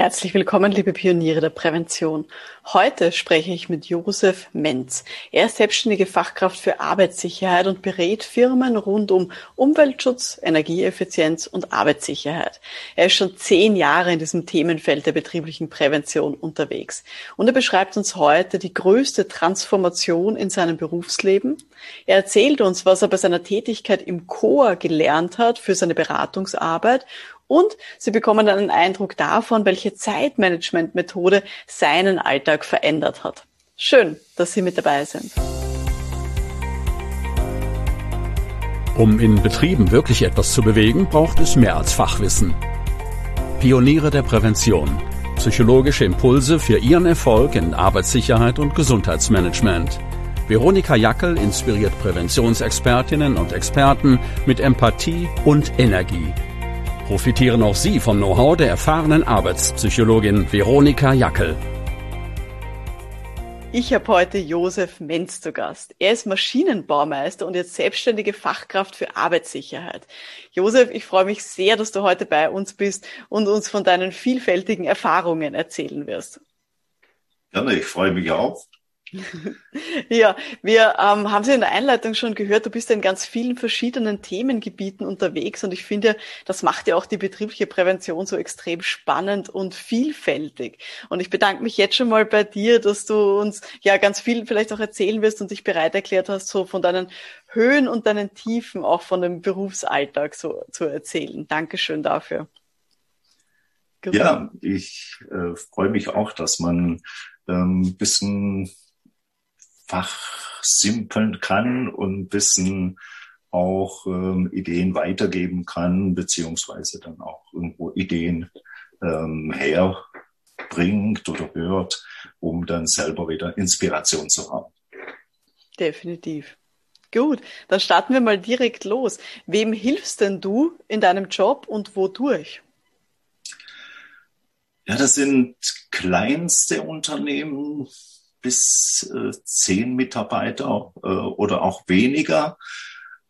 Herzlich willkommen, liebe Pioniere der Prävention. Heute spreche ich mit Josef Menz. Er ist selbstständige Fachkraft für Arbeitssicherheit und berät Firmen rund um Umweltschutz, Energieeffizienz und Arbeitssicherheit. Er ist schon zehn Jahre in diesem Themenfeld der betrieblichen Prävention unterwegs. Und er beschreibt uns heute die größte Transformation in seinem Berufsleben. Er erzählt uns, was er bei seiner Tätigkeit im Chor gelernt hat für seine Beratungsarbeit und Sie bekommen einen Eindruck davon, welche Zeitmanagementmethode seinen Alltag verändert hat. Schön, dass Sie mit dabei sind. Um in Betrieben wirklich etwas zu bewegen, braucht es mehr als Fachwissen. Pioniere der Prävention. Psychologische Impulse für Ihren Erfolg in Arbeitssicherheit und Gesundheitsmanagement. Veronika Jackel inspiriert Präventionsexpertinnen und Experten mit Empathie und Energie profitieren auch Sie vom Know-how der erfahrenen Arbeitspsychologin Veronika Jackel. Ich habe heute Josef Menz zu Gast. Er ist Maschinenbaumeister und jetzt selbstständige Fachkraft für Arbeitssicherheit. Josef, ich freue mich sehr, dass du heute bei uns bist und uns von deinen vielfältigen Erfahrungen erzählen wirst. Gerne, ich freue mich auch. Ja, wir ähm, haben Sie in der Einleitung schon gehört, du bist in ganz vielen verschiedenen Themengebieten unterwegs und ich finde, das macht ja auch die betriebliche Prävention so extrem spannend und vielfältig. Und ich bedanke mich jetzt schon mal bei dir, dass du uns ja ganz viel vielleicht auch erzählen wirst und dich bereit erklärt hast, so von deinen Höhen und deinen Tiefen auch von dem Berufsalltag so zu erzählen. Dankeschön dafür. Genau. Ja, ich äh, freue mich auch, dass man ähm, bisschen fachsimpeln kann und bisschen auch ähm, Ideen weitergeben kann, beziehungsweise dann auch irgendwo Ideen ähm, herbringt oder hört, um dann selber wieder Inspiration zu haben. Definitiv. Gut, dann starten wir mal direkt los. Wem hilfst denn du in deinem Job und wodurch? Ja, das sind kleinste Unternehmen, bis äh, zehn Mitarbeiter äh, oder auch weniger.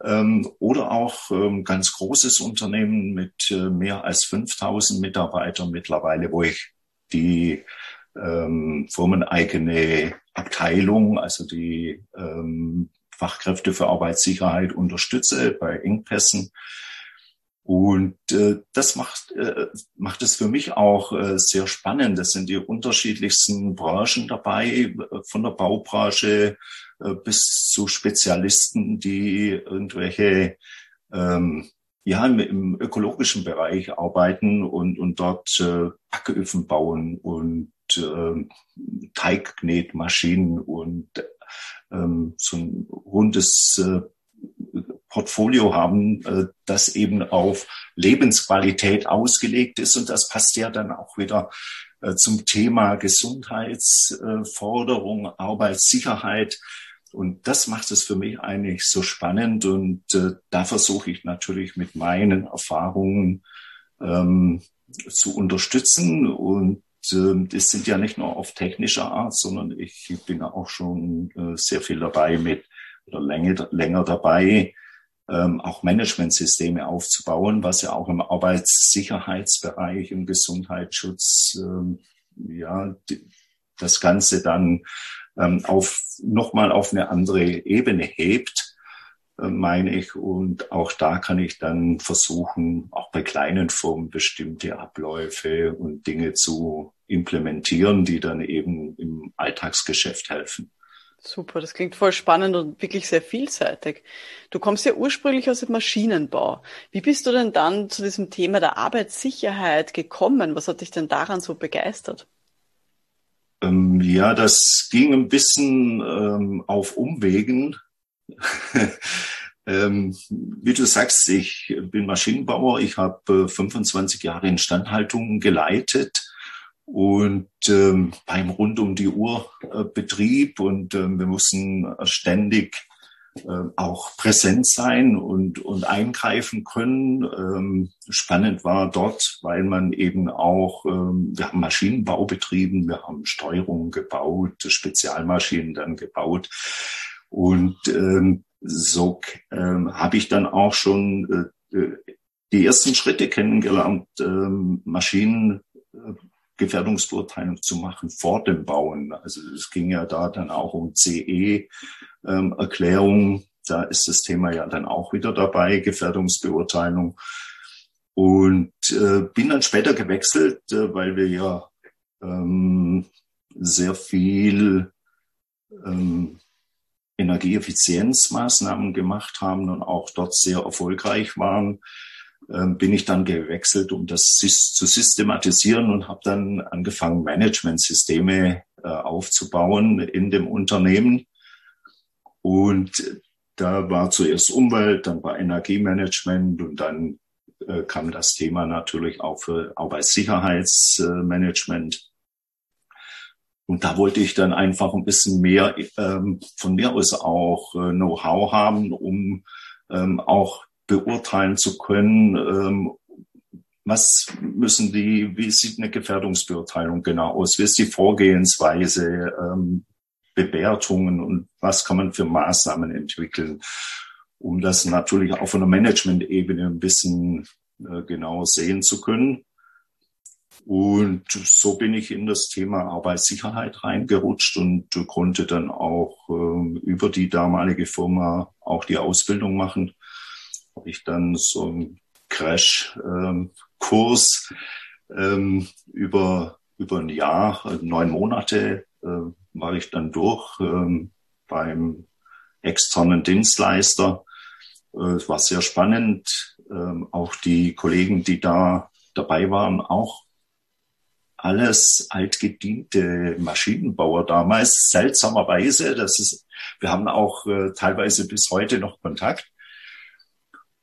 Ähm, oder auch ähm, ganz großes Unternehmen mit äh, mehr als 5000 Mitarbeitern mittlerweile, wo ich die ähm, firmeneigene Abteilung, also die ähm, Fachkräfte für Arbeitssicherheit unterstütze bei Engpässen. Und äh, das macht, äh, macht es für mich auch äh, sehr spannend. Es sind die unterschiedlichsten Branchen dabei, äh, von der Baubranche äh, bis zu Spezialisten, die irgendwelche ähm, ja im, im ökologischen Bereich arbeiten und, und dort äh, Backöfen bauen und äh, Teigknetmaschinen und ähm, so ein rundes äh, Portfolio haben, äh, das eben auf Lebensqualität ausgelegt ist. Und das passt ja dann auch wieder äh, zum Thema Gesundheitsforderung, Arbeitssicherheit. Und das macht es für mich eigentlich so spannend. Und äh, da versuche ich natürlich mit meinen Erfahrungen ähm, zu unterstützen. Und äh, das sind ja nicht nur auf technischer Art, sondern ich bin auch schon äh, sehr viel dabei mit oder länger, länger dabei, ähm, auch Managementsysteme aufzubauen, was ja auch im Arbeitssicherheitsbereich, im Gesundheitsschutz, ähm, ja, das Ganze dann ähm, auf nochmal auf eine andere Ebene hebt, äh, meine ich. Und auch da kann ich dann versuchen, auch bei kleinen Firmen bestimmte Abläufe und Dinge zu implementieren, die dann eben im Alltagsgeschäft helfen. Super, das klingt voll spannend und wirklich sehr vielseitig. Du kommst ja ursprünglich aus dem Maschinenbau. Wie bist du denn dann zu diesem Thema der Arbeitssicherheit gekommen? Was hat dich denn daran so begeistert? Ähm, ja, das ging ein bisschen ähm, auf Umwegen. ähm, wie du sagst, ich bin Maschinenbauer. Ich habe äh, 25 Jahre Instandhaltung geleitet und ähm, beim rund um die Uhr äh, Betrieb und ähm, wir mussten ständig äh, auch präsent sein und, und eingreifen können. Ähm, spannend war dort, weil man eben auch, ähm, wir haben Maschinenbau betrieben, wir haben Steuerungen gebaut, Spezialmaschinen dann gebaut und ähm, so ähm, habe ich dann auch schon äh, äh die ersten Schritte kennengelernt, ähm, Maschinen äh, Gefährdungsbeurteilung zu machen vor dem Bauen. Also es ging ja da dann auch um CE-Erklärung. Ähm, da ist das Thema ja dann auch wieder dabei, Gefährdungsbeurteilung. Und äh, bin dann später gewechselt, äh, weil wir ja ähm, sehr viel ähm, Energieeffizienzmaßnahmen gemacht haben und auch dort sehr erfolgreich waren, bin ich dann gewechselt, um das zu systematisieren und habe dann angefangen, Managementsysteme äh, aufzubauen in dem Unternehmen. Und da war zuerst Umwelt, dann war Energiemanagement und dann äh, kam das Thema natürlich auch für Arbeitssicherheitsmanagement. Und da wollte ich dann einfach ein bisschen mehr ähm, von mir aus auch äh, Know-how haben, um ähm, auch beurteilen zu können, ähm, was müssen die, wie sieht eine Gefährdungsbeurteilung genau aus, wie ist die Vorgehensweise, ähm, Bewertungen und was kann man für Maßnahmen entwickeln, um das natürlich auch von der Management-Ebene ein bisschen äh, genauer sehen zu können. Und so bin ich in das Thema Arbeitssicherheit reingerutscht und konnte dann auch äh, über die damalige Firma auch die Ausbildung machen. Habe ich dann so einen Crash-Kurs ähm, über, über ein Jahr, also neun Monate äh, war ich dann durch ähm, beim externen Dienstleister. Äh, es war sehr spannend. Ähm, auch die Kollegen, die da dabei waren, auch alles altgediente Maschinenbauer damals, seltsamerweise. Das ist, wir haben auch äh, teilweise bis heute noch Kontakt.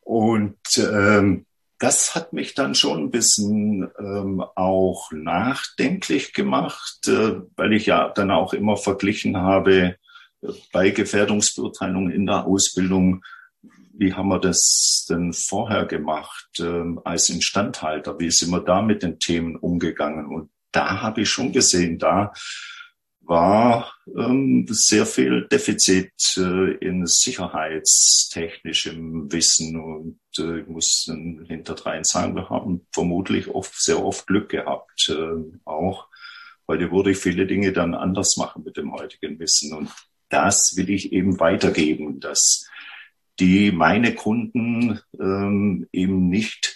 Und ähm, das hat mich dann schon ein bisschen ähm, auch nachdenklich gemacht, äh, weil ich ja dann auch immer verglichen habe äh, bei Gefährdungsbeurteilung in der Ausbildung, wie haben wir das denn vorher gemacht ähm, als Instandhalter? Wie sind wir da mit den Themen umgegangen? Und da habe ich schon gesehen, da war ähm, sehr viel Defizit äh, in sicherheitstechnischem Wissen und äh, ich muss dann hinterdrein sagen, wir haben vermutlich oft, sehr oft Glück gehabt äh, auch. Heute würde ich viele Dinge dann anders machen mit dem heutigen Wissen und das will ich eben weitergeben, dass die meine Kunden ähm, eben nicht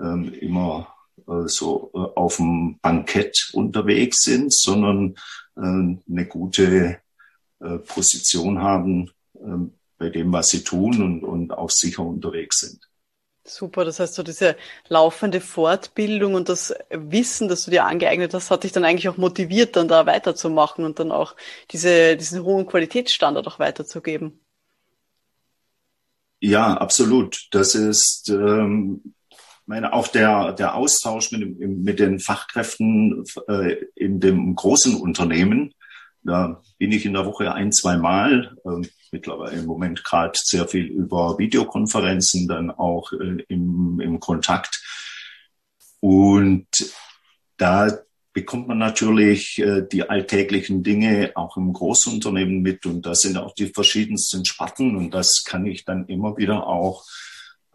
ähm, immer äh, so äh, auf dem Bankett unterwegs sind, sondern äh, eine gute Position haben ähm, bei dem, was sie tun und, und auch sicher unterwegs sind. Super, das heißt, so diese laufende Fortbildung und das Wissen, das du dir angeeignet hast, hat dich dann eigentlich auch motiviert, dann da weiterzumachen und dann auch diese, diesen hohen Qualitätsstandard auch weiterzugeben. Ja, absolut. Das ist ähm, meine, auch der, der Austausch mit, mit den Fachkräften äh, in dem großen Unternehmen, da bin ich in der Woche ein, zwei Mal, äh, mittlerweile im Moment gerade sehr viel über Videokonferenzen, dann auch äh, im, im Kontakt. Und da bekommt man natürlich äh, die alltäglichen Dinge auch im Großunternehmen mit und da sind auch die verschiedensten Sparten und das kann ich dann immer wieder auch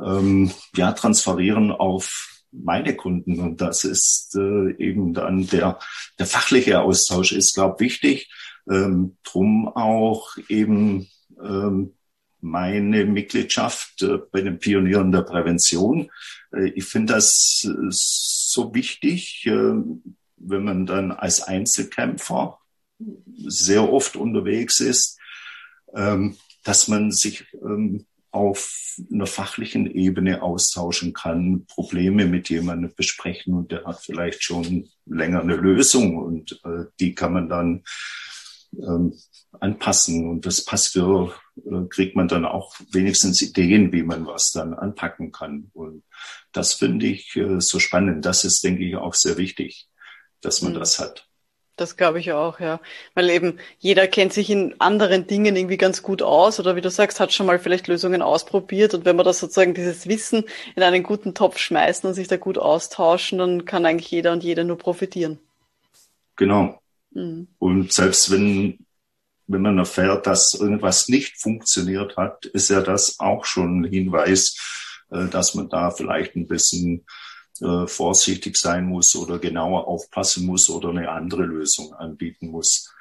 ähm, ja, transferieren auf meine Kunden. Und das ist äh, eben dann der, der fachliche Austausch ist, glaube wichtig. Ähm, drum auch eben ähm, meine Mitgliedschaft äh, bei den Pionieren der Prävention. Äh, ich finde das äh, so wichtig, äh, wenn man dann als Einzelkämpfer sehr oft unterwegs ist, ähm, dass man sich ähm, auf einer fachlichen Ebene austauschen kann, Probleme mit jemandem besprechen und der hat vielleicht schon länger eine Lösung und äh, die kann man dann ähm, anpassen und das passt für, äh, kriegt man dann auch wenigstens Ideen, wie man was dann anpacken kann. Und das finde ich äh, so spannend. Das ist, denke ich, auch sehr wichtig, dass man mhm. das hat. Das glaube ich auch, ja. Weil eben jeder kennt sich in anderen Dingen irgendwie ganz gut aus oder wie du sagst, hat schon mal vielleicht Lösungen ausprobiert und wenn man das sozusagen dieses Wissen in einen guten Topf schmeißen und sich da gut austauschen, dann kann eigentlich jeder und jede nur profitieren. Genau. Mhm. Und selbst wenn, wenn man erfährt, dass irgendwas nicht funktioniert hat, ist ja das auch schon ein Hinweis, äh, dass man da vielleicht ein bisschen äh, vorsichtig sein muss oder genauer aufpassen muss oder eine andere Lösung anbieten muss.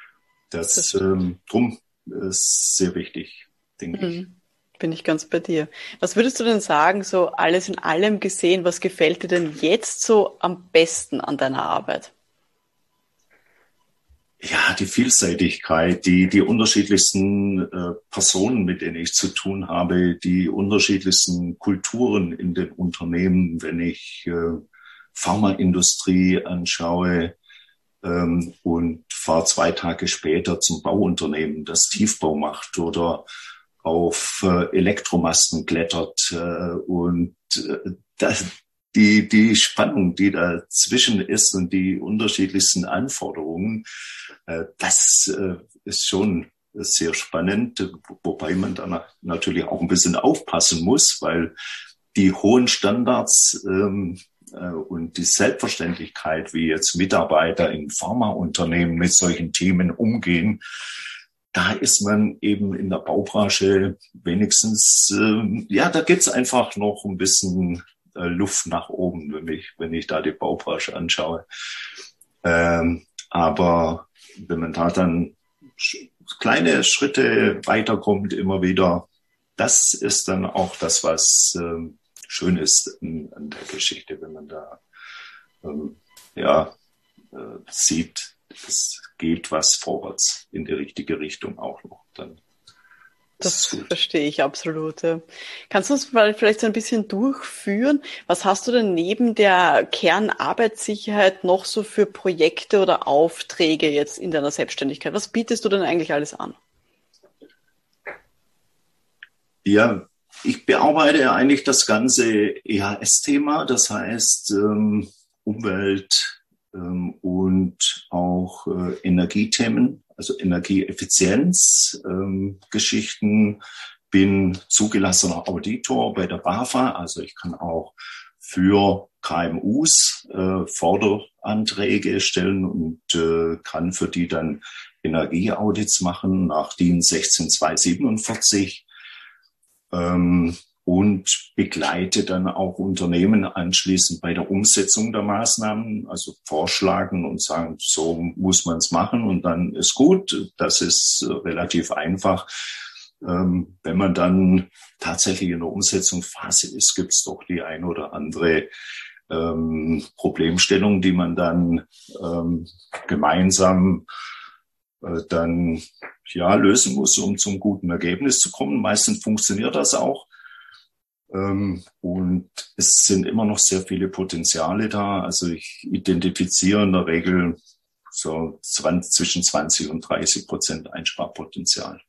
Das, das ähm, drum ist sehr wichtig, denke mhm. ich. Bin ich ganz bei dir. Was würdest du denn sagen, so alles in allem gesehen, was gefällt dir denn jetzt so am besten an deiner Arbeit? Ja, die Vielseitigkeit, die, die unterschiedlichsten äh, Personen, mit denen ich zu tun habe, die unterschiedlichsten Kulturen in den Unternehmen, wenn ich äh, Pharmaindustrie anschaue ähm, und fahre zwei Tage später zum Bauunternehmen, das Tiefbau macht oder auf äh, Elektromasten klettert äh, und äh, das, die, die Spannung, die dazwischen ist und die unterschiedlichsten Anforderungen, äh, das äh, ist schon sehr spannend, wobei man dann natürlich auch ein bisschen aufpassen muss, weil die hohen Standards ähm, äh, und die Selbstverständlichkeit, wie jetzt Mitarbeiter in Pharmaunternehmen mit solchen Themen umgehen, da ist man eben in der Baubranche wenigstens, äh, ja, da gibt's einfach noch ein bisschen äh, Luft nach oben, wenn ich, wenn ich da die Baubranche anschaue. Ähm, aber wenn man da dann kleine Schritte weiterkommt, immer wieder, das ist dann auch das, was äh, schön ist an, an, der Geschichte, wenn man da ähm, ja, äh, sieht, es geht was vorwärts in die richtige Richtung auch noch. Dann das verstehe ich absolut. Ja. Kannst du uns vielleicht so ein bisschen durchführen? Was hast du denn neben der Kernarbeitssicherheit noch so für Projekte oder Aufträge jetzt in deiner Selbstständigkeit? Was bietest du denn eigentlich alles an? Ja, ich bearbeite eigentlich das ganze EHS-Thema, das heißt ähm, Umwelt ähm, und auch äh, Energiethemen also Energieeffizienzgeschichten, ähm, bin zugelassener Auditor bei der BAFA, also ich kann auch für KMUs äh, Forderanträge stellen und äh, kann für die dann Energieaudits machen nach DIN 16247. Ähm, und begleite dann auch Unternehmen anschließend bei der Umsetzung der Maßnahmen, also vorschlagen und sagen, so muss man es machen und dann ist gut. Das ist äh, relativ einfach. Ähm, wenn man dann tatsächlich in der Umsetzungsphase ist, gibt es doch die ein oder andere ähm, Problemstellung, die man dann ähm, gemeinsam äh, dann ja lösen muss, um zum guten Ergebnis zu kommen. Meistens funktioniert das auch. Ähm, und es sind immer noch sehr viele Potenziale da. Also ich identifiziere in der Regel so 20, zwischen 20 und 30 Prozent Einsparpotenzial.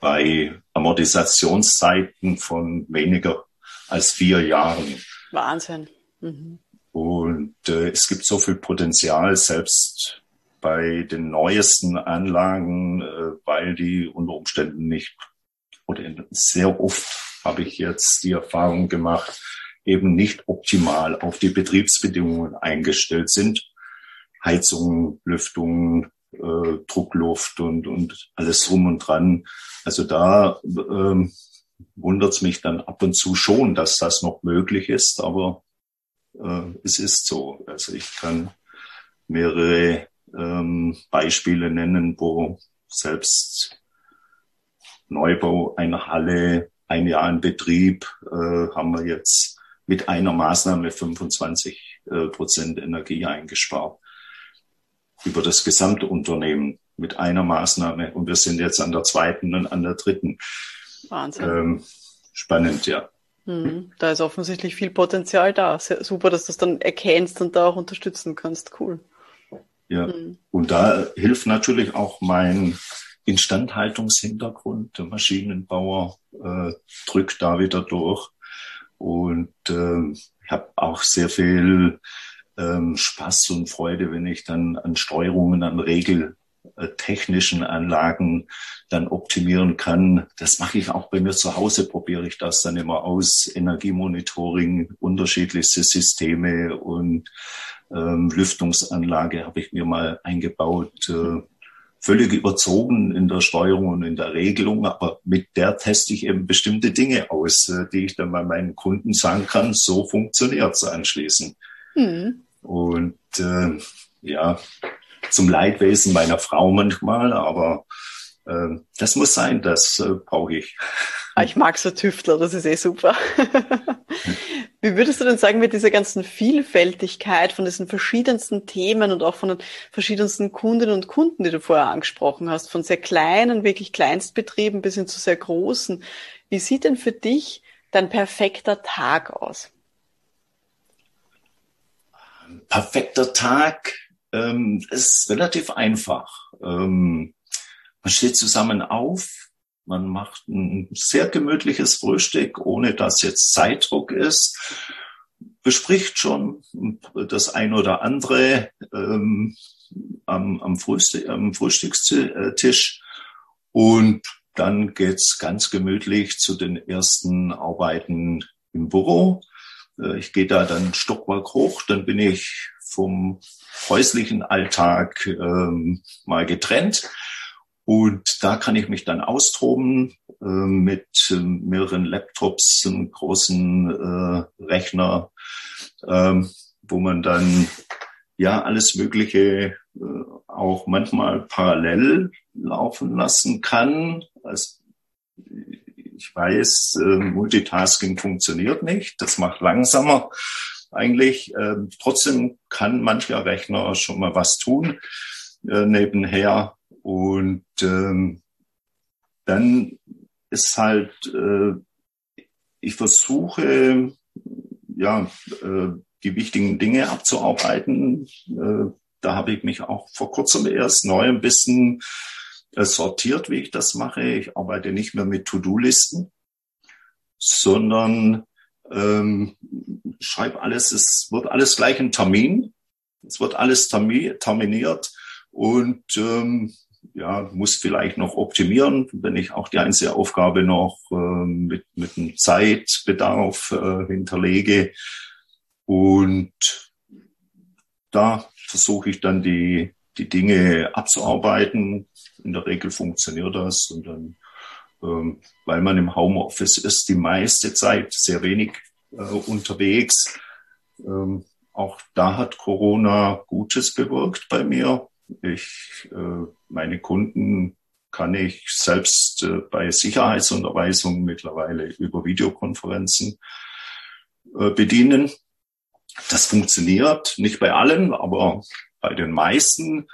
Bei Amortisationszeiten von weniger als vier Jahren. Wahnsinn. Mhm. Und äh, es gibt so viel Potenzial, selbst bei den neuesten Anlagen, äh, weil die unter Umständen nicht oder sehr oft habe ich jetzt die Erfahrung gemacht, eben nicht optimal auf die Betriebsbedingungen eingestellt sind. Heizung, Lüftung, äh, Druckluft und, und alles drum und dran. Also da ähm, wundert es mich dann ab und zu schon, dass das noch möglich ist, aber äh, es ist so. Also ich kann mehrere ähm, Beispiele nennen, wo selbst Neubau einer Halle ein Jahr in Betrieb äh, haben wir jetzt mit einer Maßnahme 25 äh, Prozent Energie eingespart. Über das gesamte Unternehmen mit einer Maßnahme. Und wir sind jetzt an der zweiten und an der dritten. Wahnsinn. Ähm, spannend, ja. Hm, da ist offensichtlich viel Potenzial da. Sehr, super, dass du es dann erkennst und da auch unterstützen kannst. Cool. Ja, hm. und da hilft natürlich auch mein Instandhaltungshintergrund. Der Maschinenbauer äh, drückt da wieder durch. Und äh, ich habe auch sehr viel ähm, Spaß und Freude, wenn ich dann an Steuerungen, an regeltechnischen Anlagen dann optimieren kann. Das mache ich auch bei mir zu Hause, probiere ich das dann immer aus. Energiemonitoring, unterschiedlichste Systeme und ähm, Lüftungsanlage habe ich mir mal eingebaut. Äh, völlig überzogen in der Steuerung und in der Regelung, aber mit der teste ich eben bestimmte Dinge aus, äh, die ich dann bei meinen Kunden sagen kann, so funktioniert es anschließend. Mhm. Und äh, ja, zum Leidwesen meiner Frau manchmal, aber äh, das muss sein, das äh, brauche ich. Ah, ich mag so Tüftler, das ist eh super. Wie würdest du denn sagen, mit dieser ganzen Vielfältigkeit von diesen verschiedensten Themen und auch von den verschiedensten Kundinnen und Kunden, die du vorher angesprochen hast, von sehr kleinen, wirklich Kleinstbetrieben bis hin zu sehr großen, wie sieht denn für dich dein perfekter Tag aus? Perfekter Tag ähm, ist relativ einfach. Ähm, man steht zusammen auf, man macht ein sehr gemütliches Frühstück, ohne dass jetzt Zeitdruck ist, bespricht schon das ein oder andere ähm, am, am, Frühstück, am Frühstückstisch. Und dann geht's ganz gemütlich zu den ersten Arbeiten im Büro. Äh, ich gehe da dann Stockwerk hoch, dann bin ich vom häuslichen Alltag ähm, mal getrennt und da kann ich mich dann austoben äh, mit äh, mehreren Laptops, einem großen äh, Rechner, äh, wo man dann ja alles Mögliche äh, auch manchmal parallel laufen lassen kann. Also, ich weiß, äh, Multitasking funktioniert nicht, das macht langsamer eigentlich. Äh, trotzdem kann mancher Rechner schon mal was tun äh, nebenher und ähm, dann ist halt, äh, ich versuche, ja, äh, die wichtigen Dinge abzuarbeiten. Äh, da habe ich mich auch vor kurzem erst neu ein bisschen äh, sortiert, wie ich das mache. Ich arbeite nicht mehr mit To-Do-Listen, sondern ähm, schreibe alles, es wird alles gleich ein Termin. Es wird alles terminiert und ähm, ja, muss vielleicht noch optimieren, wenn ich auch die einzelne Aufgabe noch äh, mit, mit einem Zeitbedarf äh, hinterlege. Und da versuche ich dann die, die Dinge abzuarbeiten. In der Regel funktioniert das und dann, ähm, weil man im Homeoffice ist, die meiste Zeit sehr wenig äh, unterwegs. Ähm, auch da hat Corona Gutes bewirkt bei mir. Ich, äh, meine Kunden kann ich selbst äh, bei Sicherheitsunterweisungen mittlerweile über Videokonferenzen äh, bedienen. Das funktioniert nicht bei allen, aber bei den meisten.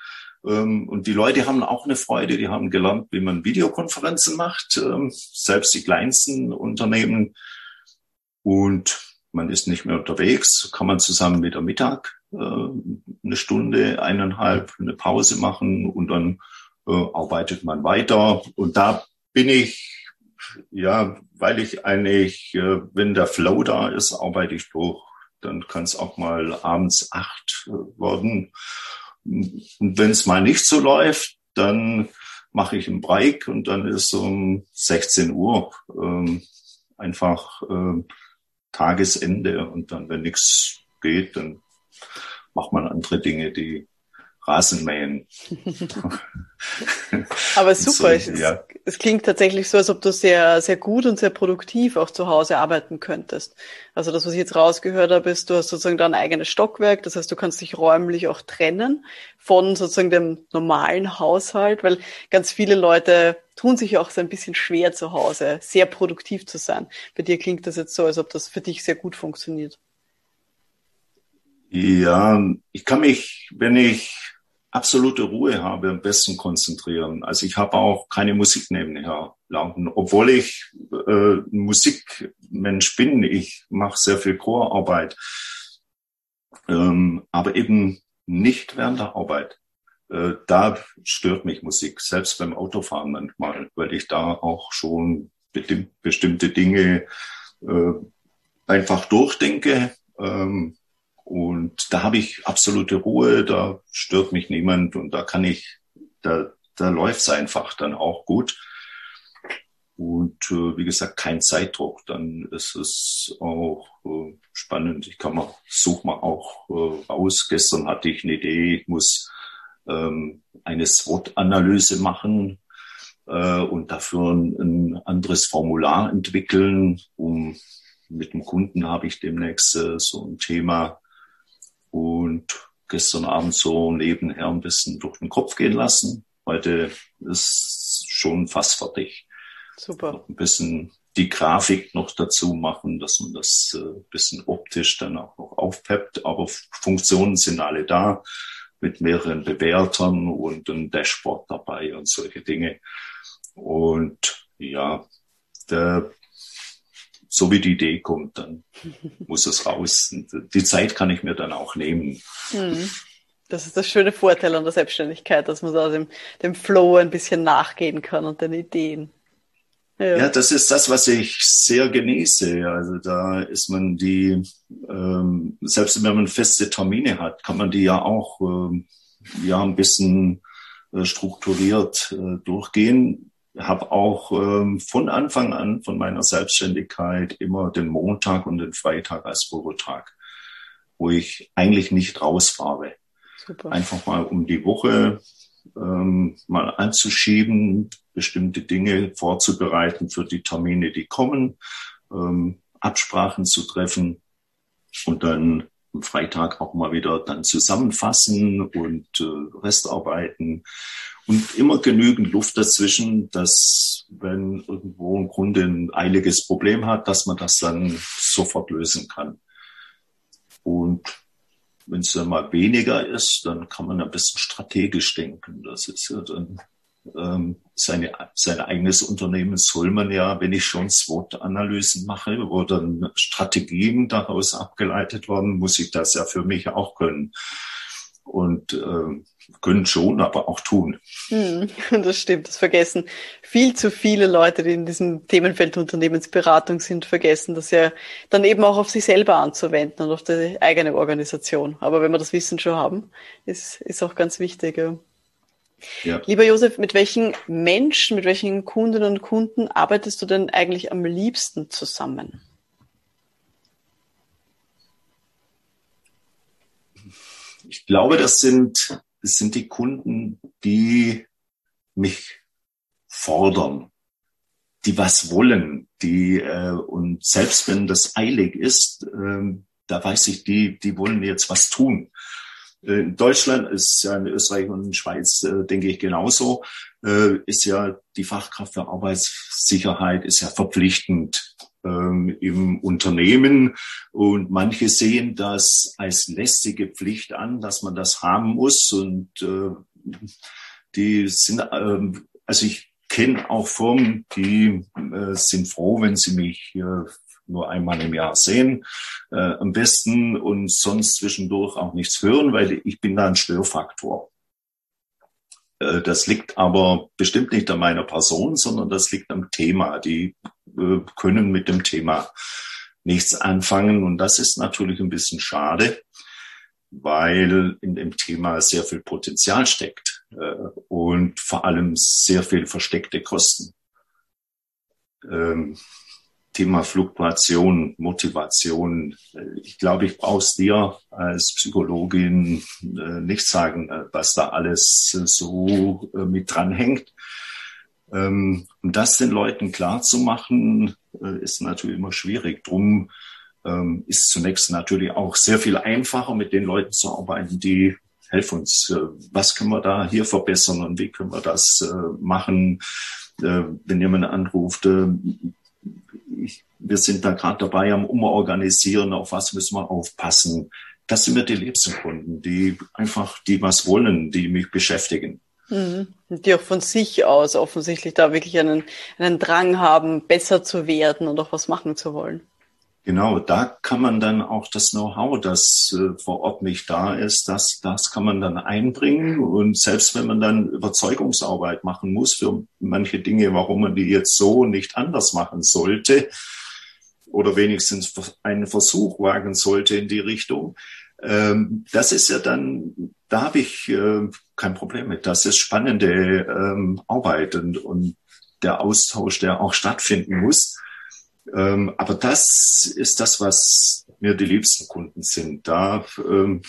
Ähm, und die Leute haben auch eine Freude. Die haben gelernt, wie man Videokonferenzen macht, ähm, selbst die kleinsten Unternehmen. Und man ist nicht mehr unterwegs, kann man zusammen mit der Mittag eine Stunde, eineinhalb, eine Pause machen und dann äh, arbeitet man weiter. Und da bin ich, ja, weil ich eigentlich, äh, wenn der Flow da ist, arbeite ich durch. Dann kann es auch mal abends acht äh, werden. Und wenn es mal nicht so läuft, dann mache ich einen Break und dann ist um 16 Uhr ähm, einfach äh, Tagesende und dann, wenn nichts geht, dann macht man andere Dinge, die Rasenmähen. Aber super, so, es, ja. es klingt tatsächlich so, als ob du sehr, sehr gut und sehr produktiv auch zu Hause arbeiten könntest. Also das, was ich jetzt rausgehört habe, ist, du hast sozusagen da ein eigenes Stockwerk, das heißt, du kannst dich räumlich auch trennen von sozusagen dem normalen Haushalt, weil ganz viele Leute tun sich auch so ein bisschen schwer zu Hause, sehr produktiv zu sein. Bei dir klingt das jetzt so, als ob das für dich sehr gut funktioniert. Ja, ich kann mich, wenn ich absolute Ruhe habe, am besten konzentrieren. Also ich habe auch keine Musik nebenher laufen, obwohl ich äh, Musikmensch bin. Ich mache sehr viel Chorarbeit, ähm, aber eben nicht während der Arbeit. Äh, da stört mich Musik, selbst beim Autofahren manchmal, weil ich da auch schon bestimmte Dinge äh, einfach durchdenke. Ähm, und da habe ich absolute Ruhe, da stört mich niemand und da kann ich, da, da läuft's einfach dann auch gut. Und äh, wie gesagt, kein Zeitdruck, dann ist es auch äh, spannend. Ich kann mal, such mal auch äh, raus. Gestern hatte ich eine Idee, ich muss ähm, eine SWOT-Analyse machen äh, und dafür ein, ein, anderes Formular entwickeln. Um, mit dem Kunden habe ich demnächst äh, so ein Thema und gestern Abend so nebenher ein bisschen durch den Kopf gehen lassen. Heute ist schon fast fertig. Super. Noch ein bisschen die Grafik noch dazu machen, dass man das äh, bisschen optisch dann auch noch aufpeppt. Aber Funktionen sind alle da mit mehreren Bewertern und ein Dashboard dabei und solche Dinge. Und ja, der, so wie die Idee kommt, dann muss es raus. Die Zeit kann ich mir dann auch nehmen. Mhm. Das ist das schöne Vorteil an der Selbstständigkeit, dass man da dem, dem Flow ein bisschen nachgehen kann und den Ideen. Ja. ja. das ist das, was ich sehr genieße. Also da ist man die, ähm, selbst wenn man feste Termine hat, kann man die ja auch ähm, ja ein bisschen äh, strukturiert äh, durchgehen. Habe auch ähm, von Anfang an von meiner Selbstständigkeit immer den Montag und den Freitag als Bürotag, wo ich eigentlich nicht rausfahre. Super. Einfach mal um die Woche ähm, mal anzuschieben, bestimmte Dinge vorzubereiten für die Termine, die kommen, ähm, Absprachen zu treffen und dann Freitag auch mal wieder dann zusammenfassen und äh, Restarbeiten und immer genügend Luft dazwischen, dass wenn irgendwo ein Kunde ein eiliges Problem hat, dass man das dann sofort lösen kann. Und wenn es dann mal weniger ist, dann kann man ein bisschen strategisch denken. Das ist ja dann ähm, seine, sein eigenes Unternehmen soll man ja, wenn ich schon SWOT-Analysen mache, dann Strategien daraus abgeleitet werden, muss ich das ja für mich auch können. Und äh, können schon, aber auch tun. Hm, das stimmt, das vergessen viel zu viele Leute, die in diesem Themenfeld Unternehmensberatung sind, vergessen, das ja dann eben auch auf sich selber anzuwenden und auf die eigene Organisation. Aber wenn wir das Wissen schon haben, ist, ist auch ganz wichtig. Ja. Ja. Lieber Josef, mit welchen Menschen, mit welchen Kundinnen und Kunden arbeitest du denn eigentlich am liebsten zusammen? Ich glaube, das sind, das sind die Kunden, die mich fordern, die was wollen, die äh, und selbst wenn das eilig ist, äh, da weiß ich, die, die wollen jetzt was tun. In Deutschland ist ja in Österreich und in Schweiz, äh, denke ich, genauso, äh, ist ja die Fachkraft für Arbeitssicherheit ist ja verpflichtend ähm, im Unternehmen. Und manche sehen das als lästige Pflicht an, dass man das haben muss. Und äh, die sind, äh, also ich kenne auch Firmen, die äh, sind froh, wenn sie mich äh, nur einmal im Jahr sehen, äh, am besten und sonst zwischendurch auch nichts hören, weil ich bin da ein Störfaktor. Äh, das liegt aber bestimmt nicht an meiner Person, sondern das liegt am Thema. Die äh, können mit dem Thema nichts anfangen und das ist natürlich ein bisschen schade, weil in dem Thema sehr viel Potenzial steckt äh, und vor allem sehr viel versteckte Kosten. Ähm, Thema Fluktuation, Motivation. Ich glaube, ich brauche es dir als Psychologin äh, nicht sagen, äh, was da alles äh, so mit dranhängt. Ähm, um das den Leuten klar zu machen, ist natürlich immer schwierig. Drum ähm, ist zunächst natürlich auch sehr viel einfacher, mit den Leuten zu arbeiten, die helfen uns. Was können wir da hier verbessern und wie können wir das machen? wenn jemand anruft, wir sind da gerade dabei am Umorganisieren, auf was müssen wir aufpassen. Das sind mir die liebsten Kunden, die einfach, die was wollen, die mich beschäftigen. Mhm. Die auch von sich aus offensichtlich da wirklich einen, einen Drang haben, besser zu werden und auch was machen zu wollen. Genau, da kann man dann auch das Know-how, das äh, vor Ort nicht da ist, das, das kann man dann einbringen. Und selbst wenn man dann Überzeugungsarbeit machen muss für manche Dinge, warum man die jetzt so nicht anders machen sollte, oder wenigstens einen Versuch wagen sollte in die Richtung, ähm, das ist ja dann, da habe ich äh, kein Problem mit. Das ist spannende ähm, Arbeit und, und der Austausch, der auch stattfinden muss. Ähm, aber das ist das, was mir die liebsten Kunden sind. Da ähm,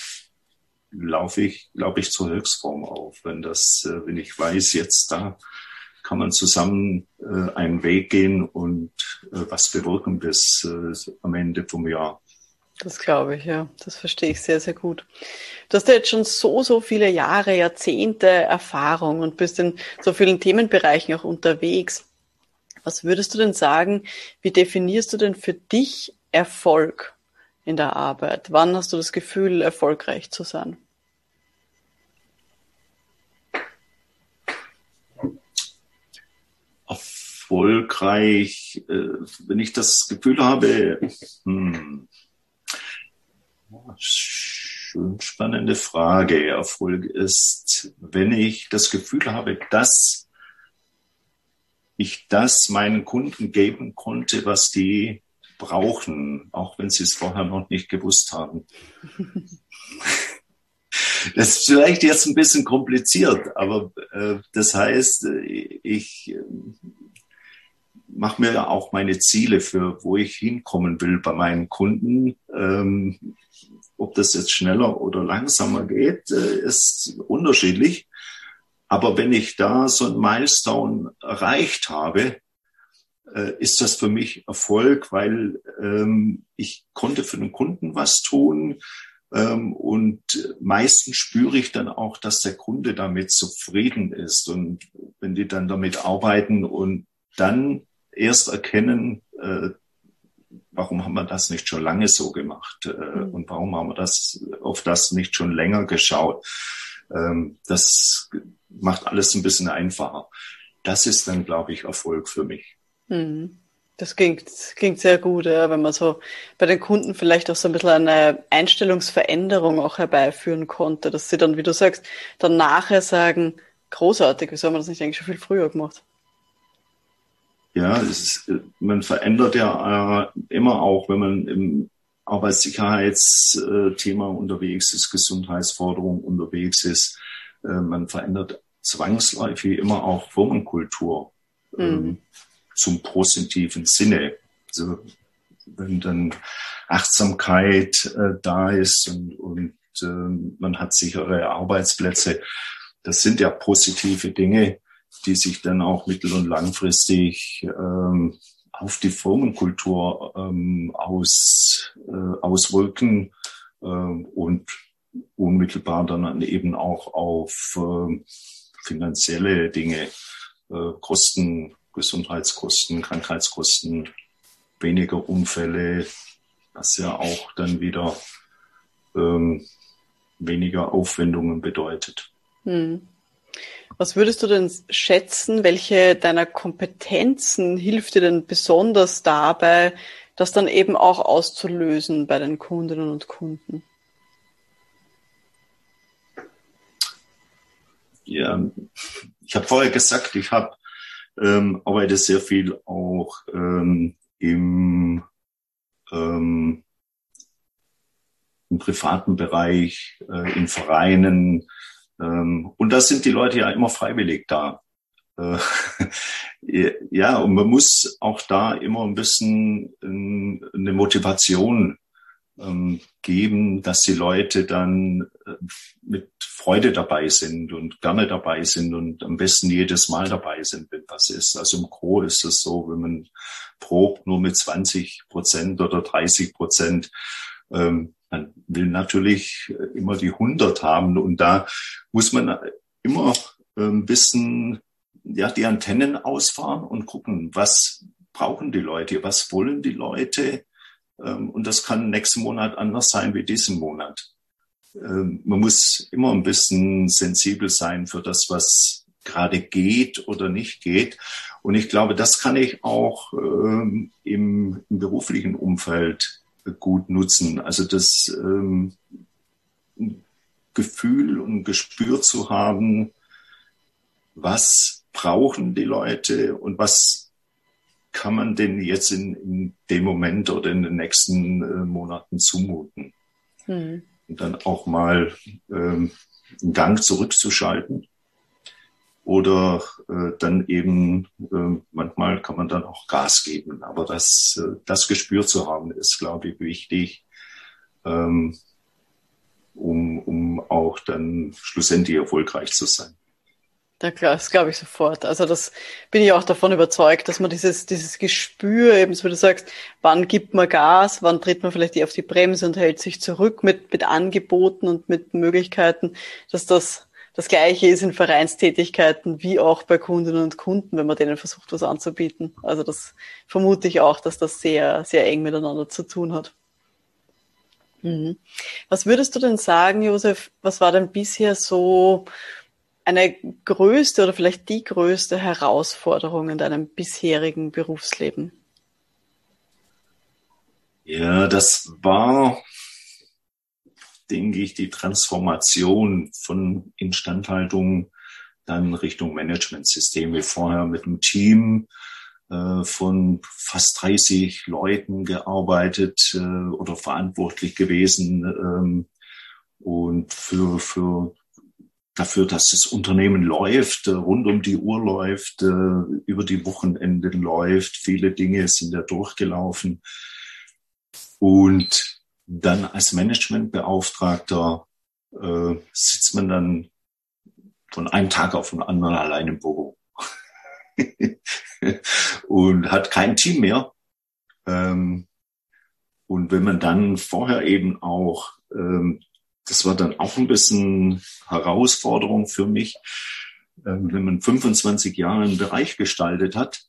laufe ich, glaube ich, zur Höchstform auf. Wenn das, äh, wenn ich weiß, jetzt da kann man zusammen äh, einen Weg gehen und äh, was bewirken bis äh, am Ende vom Jahr. Das glaube ich, ja. Das verstehe ich sehr, sehr gut. Du hast ja jetzt schon so, so viele Jahre, Jahrzehnte Erfahrung und bist in so vielen Themenbereichen auch unterwegs. Was würdest du denn sagen, wie definierst du denn für dich Erfolg in der Arbeit? Wann hast du das Gefühl, erfolgreich zu sein? Erfolgreich, äh, wenn ich das Gefühl habe, hm, schön spannende Frage. Erfolg ist, wenn ich das Gefühl habe, dass ich das meinen Kunden geben konnte, was die brauchen, auch wenn sie es vorher noch nicht gewusst haben. Das ist vielleicht jetzt ein bisschen kompliziert, aber äh, das heißt, ich äh, mache mir auch meine Ziele für, wo ich hinkommen will bei meinen Kunden. Ähm, ob das jetzt schneller oder langsamer geht, äh, ist unterschiedlich. Aber wenn ich da so ein Milestone erreicht habe, äh, ist das für mich Erfolg, weil ähm, ich konnte für den Kunden was tun. Ähm, und meistens spüre ich dann auch, dass der Kunde damit zufrieden ist. Und wenn die dann damit arbeiten und dann erst erkennen, äh, warum haben wir das nicht schon lange so gemacht äh, mhm. und warum haben wir das auf das nicht schon länger geschaut. Ähm, das macht alles ein bisschen einfacher. Das ist dann, glaube ich, Erfolg für mich. Mhm. Das klingt, klingt sehr gut, ja, wenn man so bei den Kunden vielleicht auch so ein bisschen eine Einstellungsveränderung auch herbeiführen konnte, dass sie dann, wie du sagst, dann nachher sagen, großartig, wieso haben wir das nicht eigentlich schon viel früher gemacht? Ja, ist, man verändert ja äh, immer auch, wenn man im Arbeitssicherheitsthema unterwegs ist, Gesundheitsforderung unterwegs ist. Äh, man verändert zwangsläufig immer auch Firmenkultur ähm, mhm. zum positiven Sinne. Also wenn dann Achtsamkeit äh, da ist und, und äh, man hat sichere Arbeitsplätze, das sind ja positive Dinge, die sich dann auch mittel- und langfristig ähm, auf die Firmenkultur ähm, aus, äh, auswirken äh, und unmittelbar dann eben auch auf äh, finanzielle Dinge, äh, Kosten, Gesundheitskosten, Krankheitskosten, weniger Unfälle, was ja auch dann wieder ähm, weniger Aufwendungen bedeutet. Hm. Was würdest du denn schätzen, welche deiner Kompetenzen hilft dir denn besonders dabei, das dann eben auch auszulösen bei den Kundinnen und Kunden? Ja, ich habe vorher gesagt, ich habe ähm, arbeite sehr viel auch ähm, im, ähm, im privaten Bereich, äh, in Vereinen, und da sind die Leute ja immer freiwillig da. Äh, ja, und man muss auch da immer ein bisschen ähm, eine Motivation ähm, geben, dass die Leute dann äh, mit Freude dabei sind und gerne dabei sind und am besten jedes Mal dabei sind, wenn was ist. Also im Gro ist es so, wenn man probt nur mit 20 Prozent oder 30 Prozent, ähm, man will natürlich immer die 100 haben und da muss man immer ein ähm, bisschen ja, die Antennen ausfahren und gucken, was brauchen die Leute, was wollen die Leute. Ähm, und das kann nächsten Monat anders sein wie diesen Monat. Ähm, man muss immer ein bisschen sensibel sein für das, was gerade geht oder nicht geht. Und ich glaube, das kann ich auch im, im beruflichen Umfeld gut nutzen. Also das ähm, Gefühl und Gespür zu haben, was brauchen die Leute und was kann man denn jetzt in, in dem Moment oder in den nächsten äh, Monaten zumuten. Hm. Und dann auch mal ähm, einen Gang zurückzuschalten oder äh, dann eben äh, manchmal kann man dann auch Gas geben. Aber das, äh, das Gespür zu haben, ist, glaube ich, wichtig. Ähm, um, um auch dann schlussendlich erfolgreich zu sein. Ja klar, das glaube ich sofort. Also das bin ich auch davon überzeugt, dass man dieses, dieses Gespür eben, so wie du sagst, wann gibt man Gas, wann tritt man vielleicht auf die Bremse und hält sich zurück mit, mit Angeboten und mit Möglichkeiten, dass das das Gleiche ist in Vereinstätigkeiten wie auch bei Kundinnen und Kunden, wenn man denen versucht, was anzubieten. Also das vermute ich auch, dass das sehr, sehr eng miteinander zu tun hat. Mhm. Was würdest du denn sagen, Josef, was war denn bisher so eine größte oder vielleicht die größte Herausforderung in deinem bisherigen Berufsleben? Ja, das war, denke ich, die Transformation von Instandhaltung dann Richtung Managementsysteme. Vorher mit einem Team äh, von fast 30 Leuten gearbeitet äh, oder verantwortlich gewesen ähm, und für, für dafür, dass das Unternehmen läuft, äh, rund um die Uhr läuft, über die Wochenenden läuft. Viele Dinge sind ja durchgelaufen. Und dann als Managementbeauftragter äh, sitzt man dann von einem Tag auf den anderen allein im Büro und hat kein Team mehr. Ähm, und wenn man dann vorher eben auch ähm, das war dann auch ein bisschen Herausforderung für mich, ähm, wenn man 25 Jahre einen Bereich gestaltet hat,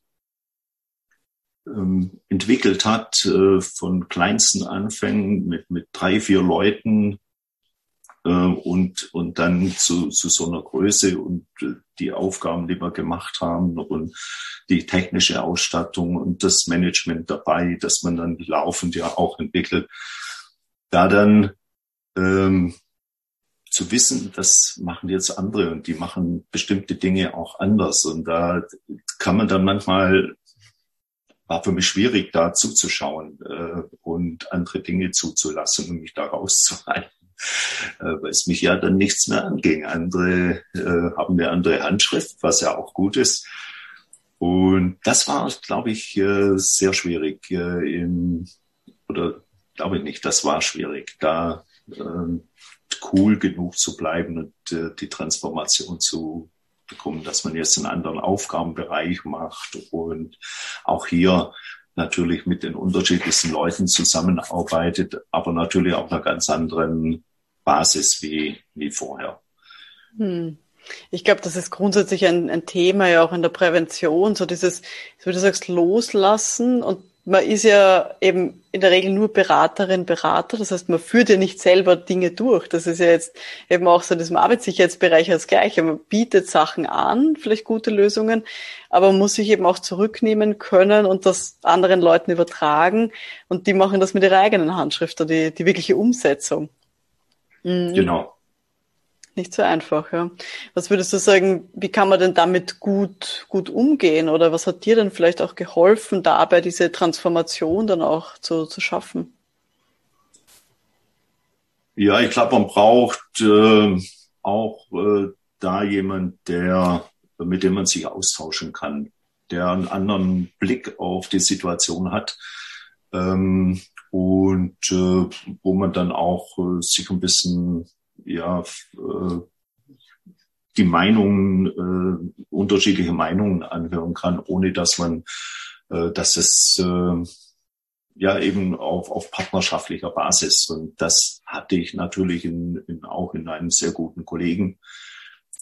ähm, entwickelt hat, äh, von kleinsten Anfängen mit, mit drei, vier Leuten äh, und, und dann zu, zu so einer Größe und äh, die Aufgaben, die wir gemacht haben und die technische Ausstattung und das Management dabei, dass man dann laufend ja auch entwickelt. Da dann ähm, zu wissen, das machen jetzt andere und die machen bestimmte Dinge auch anders. Und da kann man dann manchmal, war für mich schwierig, da zuzuschauen äh, und andere Dinge zuzulassen und mich da rauszuhalten. Äh, weil es mich ja dann nichts mehr anging. Andere äh, haben eine andere Handschrift, was ja auch gut ist. Und das war, glaube ich, äh, sehr schwierig. Äh, im, oder glaube ich nicht, das war schwierig, da ähm, cool genug zu bleiben und äh, die Transformation zu bekommen, dass man jetzt einen anderen Aufgabenbereich macht und auch hier natürlich mit den unterschiedlichsten Leuten zusammenarbeitet, aber natürlich auf einer ganz anderen Basis wie, wie vorher. Hm. Ich glaube, das ist grundsätzlich ein, ein Thema ja auch in der Prävention, so dieses, wie du sagst, loslassen und man ist ja eben in der Regel nur Beraterin, Berater. Das heißt, man führt ja nicht selber Dinge durch. Das ist ja jetzt eben auch so in diesem Arbeitssicherheitsbereich das Gleiche. Man bietet Sachen an, vielleicht gute Lösungen, aber man muss sich eben auch zurücknehmen können und das anderen Leuten übertragen. Und die machen das mit ihrer eigenen Handschrift, die, die wirkliche Umsetzung. Mhm. Genau. Nicht so einfach, ja. Was würdest du sagen, wie kann man denn damit gut, gut umgehen? Oder was hat dir denn vielleicht auch geholfen, dabei diese Transformation dann auch zu, zu schaffen? Ja, ich glaube, man braucht äh, auch äh, da jemand, der, mit dem man sich austauschen kann, der einen anderen Blick auf die Situation hat. Ähm, und äh, wo man dann auch äh, sich ein bisschen ja, äh, die Meinungen, äh, unterschiedliche Meinungen anhören kann, ohne dass man, äh, dass es äh, ja eben auf, auf partnerschaftlicher Basis. Und das hatte ich natürlich in, in, auch in einem sehr guten Kollegen,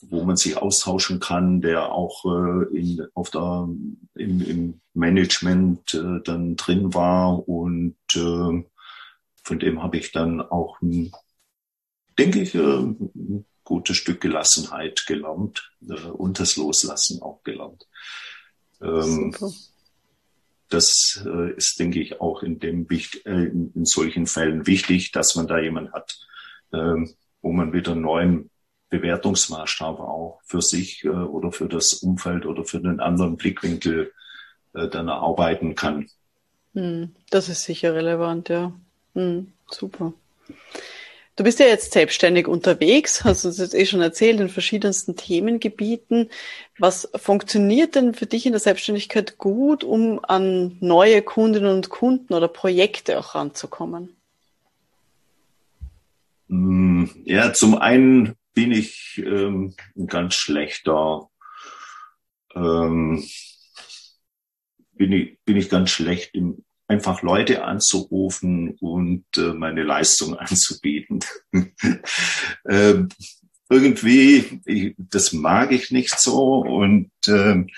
wo man sich austauschen kann, der auch äh, in, auf der, im, im Management äh, dann drin war. Und äh, von dem habe ich dann auch ein denke ich, ein gutes Stück Gelassenheit gelernt äh, und das Loslassen auch gelernt. Ähm, das äh, ist, denke ich, auch in, dem, äh, in, solchen Fällen wichtig, dass man da jemand hat, ähm, wo man wieder einen neuen Bewertungsmaßstab auch für sich oder für das Umfeld oder für den anderen Blickwinkel dann erarbeiten kann. Hm, das ist sicher relevant, ja. Hm, super. Du bist ja jetzt selbstständig unterwegs, hast uns jetzt eh schon erzählt, in verschiedensten Themengebieten. Was funktioniert denn für dich in der Selbstständigkeit gut, um an neue Kundinnen und Kunden oder Projekte auch ranzukommen? Mm, ja, zum einen bin ich ähm, ein ganz schlechter, ähm, bin ich, bin ich ganz schlecht im einfach Leute anzurufen und äh, meine Leistung anzubieten. ähm, irgendwie, ich, das mag ich nicht so und ähm,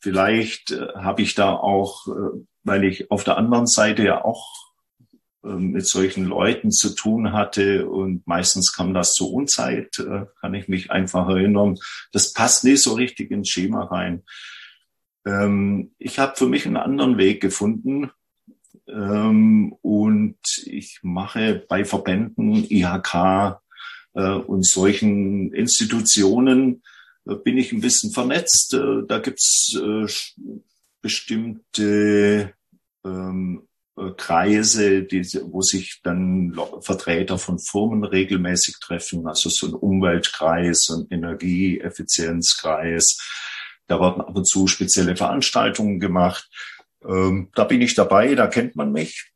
vielleicht äh, habe ich da auch, äh, weil ich auf der anderen Seite ja auch ähm, mit solchen Leuten zu tun hatte und meistens kam das zur Unzeit, äh, kann ich mich einfach erinnern. Das passt nicht so richtig ins Schema rein. Ähm, ich habe für mich einen anderen Weg gefunden ähm, und ich mache bei Verbänden, IHK äh, und solchen Institutionen äh, bin ich ein bisschen vernetzt. Da gibt's bestimmte äh, Kreise, die, wo sich dann Vertreter von Firmen regelmäßig treffen, also so ein Umweltkreis, ein Energieeffizienzkreis. Da werden ab und zu spezielle Veranstaltungen gemacht. Ähm, da bin ich dabei, da kennt man mich.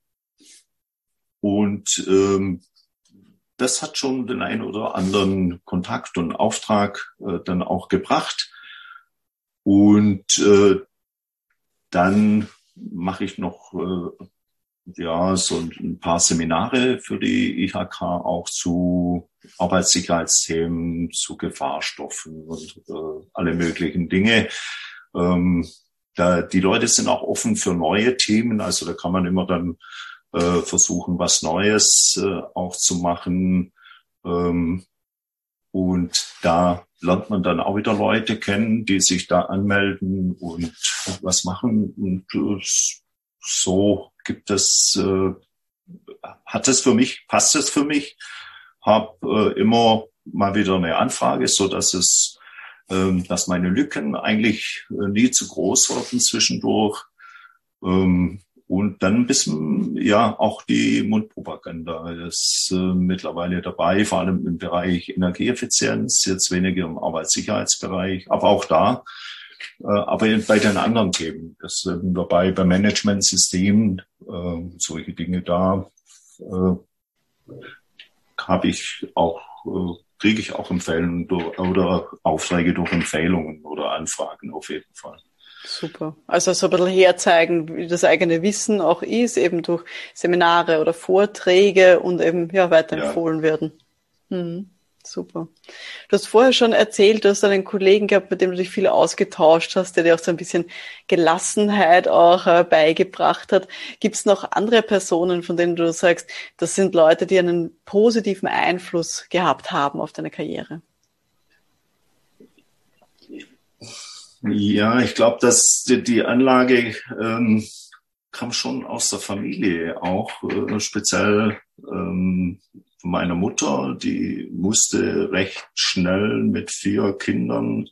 Und ähm, das hat schon den einen oder anderen Kontakt und Auftrag äh, dann auch gebracht. Und äh, dann mache ich noch äh, ja, so ein paar Seminare für die IHK auch zu Arbeitssicherheitsthemen, zu Gefahrstoffen und äh, alle möglichen Dinge. Ähm, da, die Leute sind auch offen für neue Themen, also da kann man immer dann äh, versuchen, was Neues äh, auch zu machen. Ähm, und da lernt man dann auch wieder Leute kennen, die sich da anmelden und was machen. Und äh, so gibt es, äh, hat es für mich, passt es für mich, habe äh, immer mal wieder eine Anfrage, so dass es, ähm, dass meine Lücken eigentlich äh, nie zu groß wurden zwischendurch. Ähm, und dann ein bisschen, ja, auch die Mundpropaganda ist äh, mittlerweile dabei, vor allem im Bereich Energieeffizienz, jetzt weniger im Arbeitssicherheitsbereich, aber auch da aber bei den anderen Themen, das sind dabei bei Managementsystemen, äh, solche Dinge da, äh, habe ich auch, äh, kriege ich auch Empfehlungen oder Aufträge durch Empfehlungen oder Anfragen auf jeden Fall. Super. Also so ein bisschen herzeigen, wie das eigene Wissen auch ist, eben durch Seminare oder Vorträge und eben ja weiterempfohlen ja. werden. Mhm. Super. Du hast vorher schon erzählt, du hast einen Kollegen gehabt, mit dem du dich viel ausgetauscht hast, der dir auch so ein bisschen Gelassenheit auch äh, beigebracht hat. Gibt es noch andere Personen, von denen du sagst, das sind Leute, die einen positiven Einfluss gehabt haben auf deine Karriere? Ja, ich glaube, dass die Anlage ähm, kam schon aus der Familie auch, äh, speziell ähm, von meiner Mutter, die musste recht schnell mit vier Kindern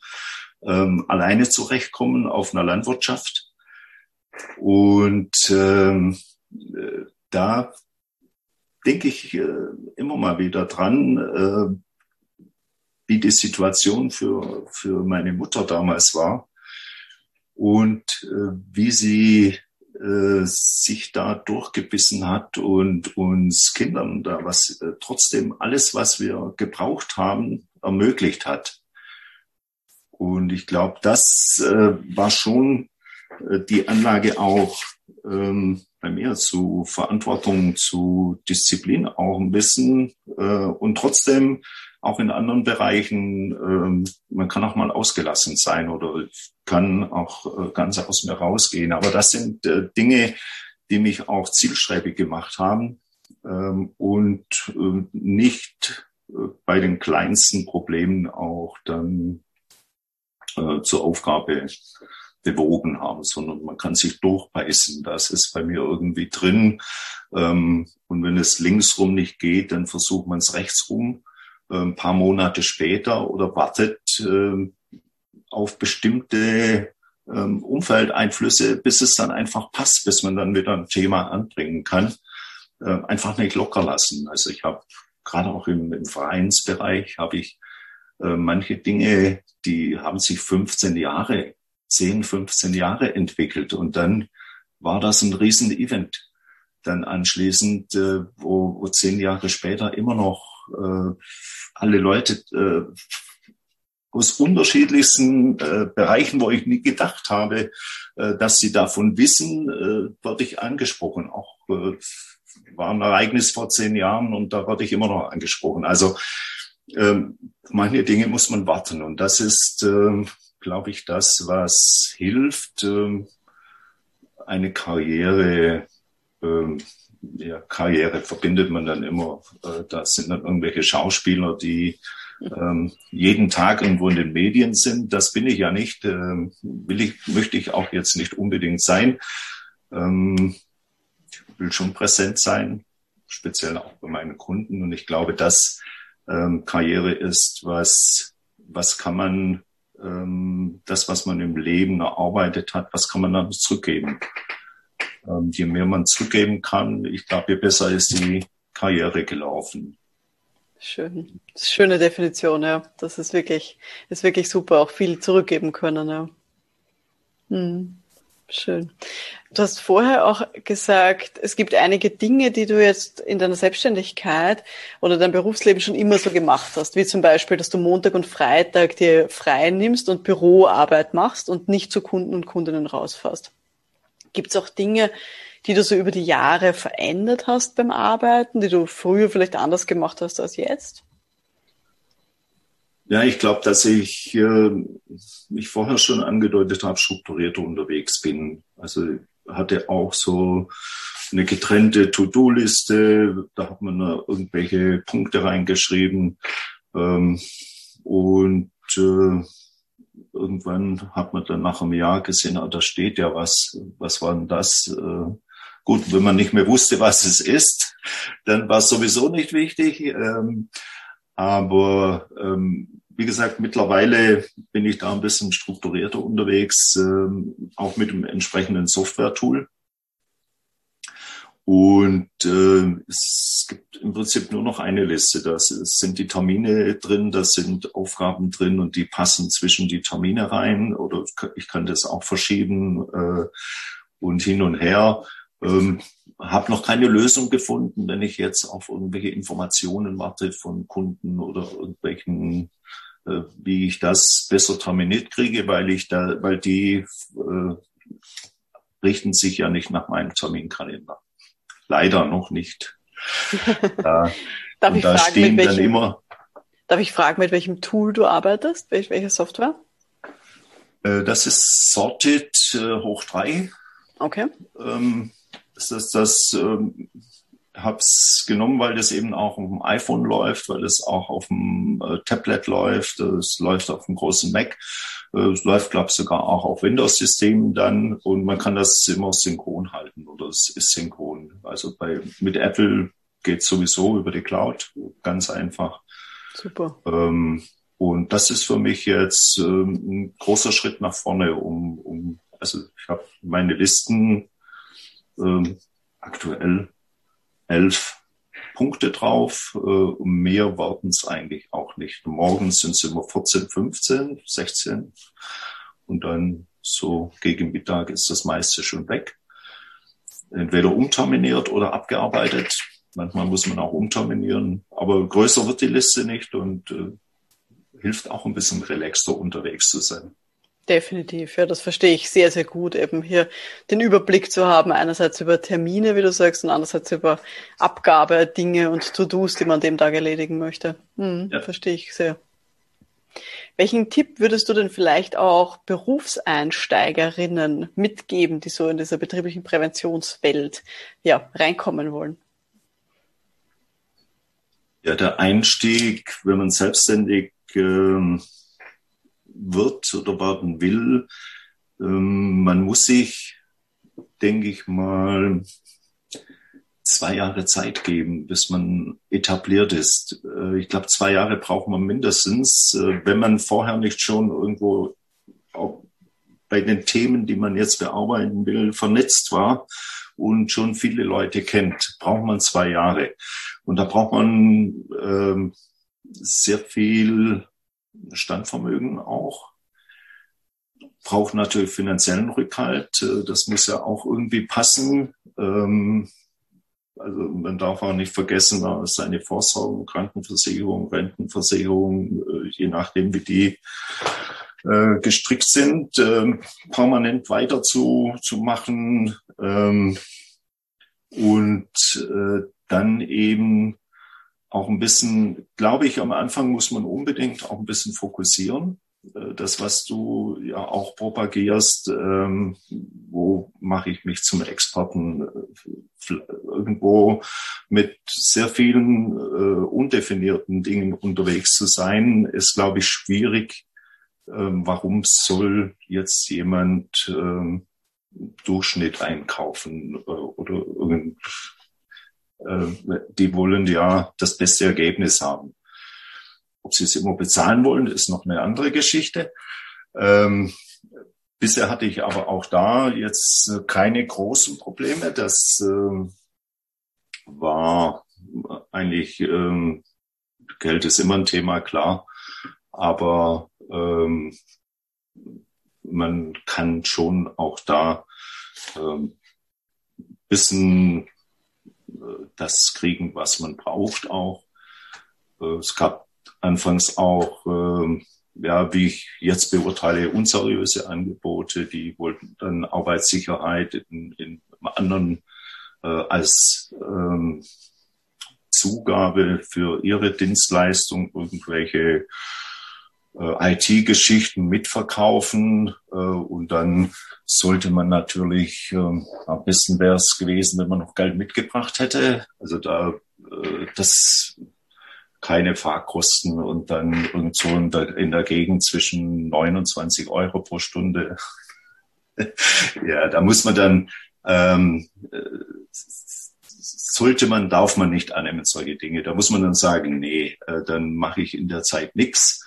ähm, alleine zurechtkommen auf einer Landwirtschaft. Und ähm, äh, da denke ich äh, immer mal wieder dran, äh, wie die Situation für, für meine Mutter damals war und äh, wie sie äh, sich da durchgebissen hat und uns Kindern da was äh, trotzdem alles, was wir gebraucht haben, ermöglicht hat. Und ich glaube, das äh, war schon äh, die Anlage auch ähm, bei mir zu Verantwortung, zu Disziplin auch ein bisschen äh, und trotzdem auch in anderen Bereichen, ähm, man kann auch mal ausgelassen sein oder kann auch äh, ganz aus mir rausgehen. Aber das sind äh, Dinge, die mich auch zielstrebig gemacht haben ähm, und äh, nicht bei den kleinsten Problemen auch dann äh, zur Aufgabe bewogen haben, sondern man kann sich durchbeißen. Das ist bei mir irgendwie drin. Ähm, und wenn es linksrum nicht geht, dann versucht man es rechtsrum ein ähm, paar Monate später oder wartet äh, auf bestimmte ähm, Umfeldeinflüsse, bis es dann einfach passt, bis man dann wieder ein Thema anbringen kann. Äh, einfach nicht locker lassen. Also ich habe gerade auch im, im Vereinsbereich habe ich äh, manche Dinge, die haben sich 15 Jahre, 10, 15 Jahre entwickelt und dann war das ein Riesen-Event dann anschließend, äh, wo, wo zehn Jahre später immer noch äh, alle Leute äh, aus unterschiedlichsten äh, Bereichen, wo ich nie gedacht habe, äh, dass sie davon wissen, äh, werde ich angesprochen. Auch äh, war ein Ereignis vor zehn Jahren und da werde ich immer noch angesprochen. Also ähm, manche Dinge muss man warten und das ist, äh, glaube ich, das, was hilft, äh, eine Karriere äh, ja, Karriere verbindet man dann immer. Äh, da sind dann irgendwelche Schauspieler, die ähm, jeden Tag irgendwo in den Medien sind. Das bin ich ja nicht. Ähm, will ich, möchte ich auch jetzt nicht unbedingt sein. Ähm, will schon präsent sein, speziell auch bei meinen Kunden. Und ich glaube, dass ähm, Karriere ist, was, was kann man, ähm, das, was man im Leben erarbeitet hat, was kann man dann zurückgeben? Ähm, je mehr man zurückgeben kann, ich glaube, je besser ist die Karriere gelaufen. Schön. Schöne Definition, ja. Das ist wirklich, ist wirklich super. Auch viel zurückgeben können, ja. Hm. Schön. Du hast vorher auch gesagt, es gibt einige Dinge, die du jetzt in deiner Selbstständigkeit oder deinem Berufsleben schon immer so gemacht hast, wie zum Beispiel, dass du Montag und Freitag dir frei nimmst und Büroarbeit machst und nicht zu Kunden und Kundinnen rausfährst. Gibt es auch Dinge, die du so über die Jahre verändert hast beim Arbeiten, die du früher vielleicht anders gemacht hast als jetzt? Ja, ich glaube, dass ich äh, mich vorher schon angedeutet habe, strukturierter unterwegs bin. Also hatte auch so eine getrennte To-Do-Liste, da hat man da irgendwelche Punkte reingeschrieben ähm, und äh, irgendwann hat man dann nach einem Jahr gesehen, ah, da steht ja was, was war denn das? Äh, gut, wenn man nicht mehr wusste, was es ist, dann war es sowieso nicht wichtig. Ähm, aber ähm, wie gesagt, mittlerweile bin ich da ein bisschen strukturierter unterwegs, ähm, auch mit dem entsprechenden Software-Tool. Und äh, es gibt im Prinzip nur noch eine Liste. Da sind die Termine drin, da sind Aufgaben drin und die passen zwischen die Termine rein. Oder ich kann das auch verschieben äh, und hin und her. Ähm, habe noch keine Lösung gefunden, wenn ich jetzt auf irgendwelche Informationen warte von Kunden oder irgendwelchen, äh, wie ich das besser terminiert kriege, weil ich da, weil die äh, richten sich ja nicht nach meinem Terminkalender leider noch nicht. Darf ich da fragen, stehen welchem, dann immer. Darf ich fragen, mit welchem Tool du arbeitest? Welch, welche Software? Äh, das ist Sorted äh, hoch 3. Okay. Ähm, das ist das, ähm, hab's genommen, weil das eben auch auf dem iPhone läuft, weil es auch auf dem äh, Tablet läuft, es läuft auf dem großen Mac, äh, es läuft, glaube ich, sogar auch auf Windows-Systemen dann und man kann das immer synchron halten oder es ist synchron. Also bei mit Apple geht sowieso über die Cloud, ganz einfach. Super. Ähm, und das ist für mich jetzt ähm, ein großer Schritt nach vorne, um, um also ich habe meine Listen ähm, aktuell elf Punkte drauf. Äh, mehr warten es eigentlich auch nicht. Morgens sind es immer 14, 15, 16 und dann so gegen Mittag ist das meiste schon weg. Entweder umterminiert oder abgearbeitet. Manchmal muss man auch umterminieren, aber größer wird die Liste nicht und äh, hilft auch ein bisschen relaxter unterwegs zu sein. Definitiv, ja, das verstehe ich sehr, sehr gut, eben hier den Überblick zu haben, einerseits über Termine, wie du sagst, und andererseits über Abgabe, Dinge und To-Dos, die man dem Tag erledigen möchte. Hm, ja. Verstehe ich sehr. Welchen Tipp würdest du denn vielleicht auch Berufseinsteigerinnen mitgeben, die so in dieser betrieblichen Präventionswelt ja, reinkommen wollen? Ja, der Einstieg, wenn man selbstständig ähm, wird oder werden will. Ähm, man muss sich, denke ich mal, zwei Jahre Zeit geben, bis man etabliert ist. Äh, ich glaube, zwei Jahre braucht man mindestens, äh, wenn man vorher nicht schon irgendwo auch bei den Themen, die man jetzt bearbeiten will, vernetzt war und schon viele Leute kennt, braucht man zwei Jahre. Und da braucht man äh, sehr viel Standvermögen auch. Braucht natürlich finanziellen Rückhalt. Äh, das muss ja auch irgendwie passen. Ähm, Also man darf auch nicht vergessen, seine Vorsorgen, Krankenversicherung, Rentenversicherung, äh, je nachdem wie die äh, gestrickt sind, äh, permanent weiter zu, zu machen ähm, und dann eben auch ein bisschen, glaube ich, am Anfang muss man unbedingt auch ein bisschen fokussieren. Äh, das, was du ja auch propagierst, ähm, wo mache ich mich zum Experten? Irgendwo mit sehr vielen äh, undefinierten Dingen unterwegs zu sein, ist, glaube ich, schwierig. Ähm, warum soll jetzt jemand ähm, Durchschnitt einkaufen äh, oder irgend, äh, die wollen ja das beste Ergebnis haben. Ob sie es immer bezahlen wollen, ist noch eine andere Geschichte. Ähm, bisher hatte ich aber auch da jetzt keine großen Probleme. Das äh, war eigentlich, ähm, Geld ist immer ein Thema, klar. Aber ähm, man kann schon auch da ähm, bisschen äh, das kriegen, was man braucht auch. Äh, es gab anfangs auch, äh, ja, wie ich jetzt beurteile, unseriöse Angebote, die wollten dann Arbeitssicherheit in, in anderen äh, als ähm, Zugabe für ihre Dienstleistung irgendwelche äh, IT-Geschichten mitverkaufen äh, und dann sollte man natürlich, äh, am besten wäre es gewesen, wenn man noch Geld mitgebracht hätte. Also da äh, das keine Fahrkosten und dann irgendwo in der, in der Gegend zwischen 29 Euro pro Stunde. ja, da muss man dann, ähm, sollte man, darf man nicht annehmen, solche Dinge. Da muss man dann sagen, nee, äh, dann mache ich in der Zeit nichts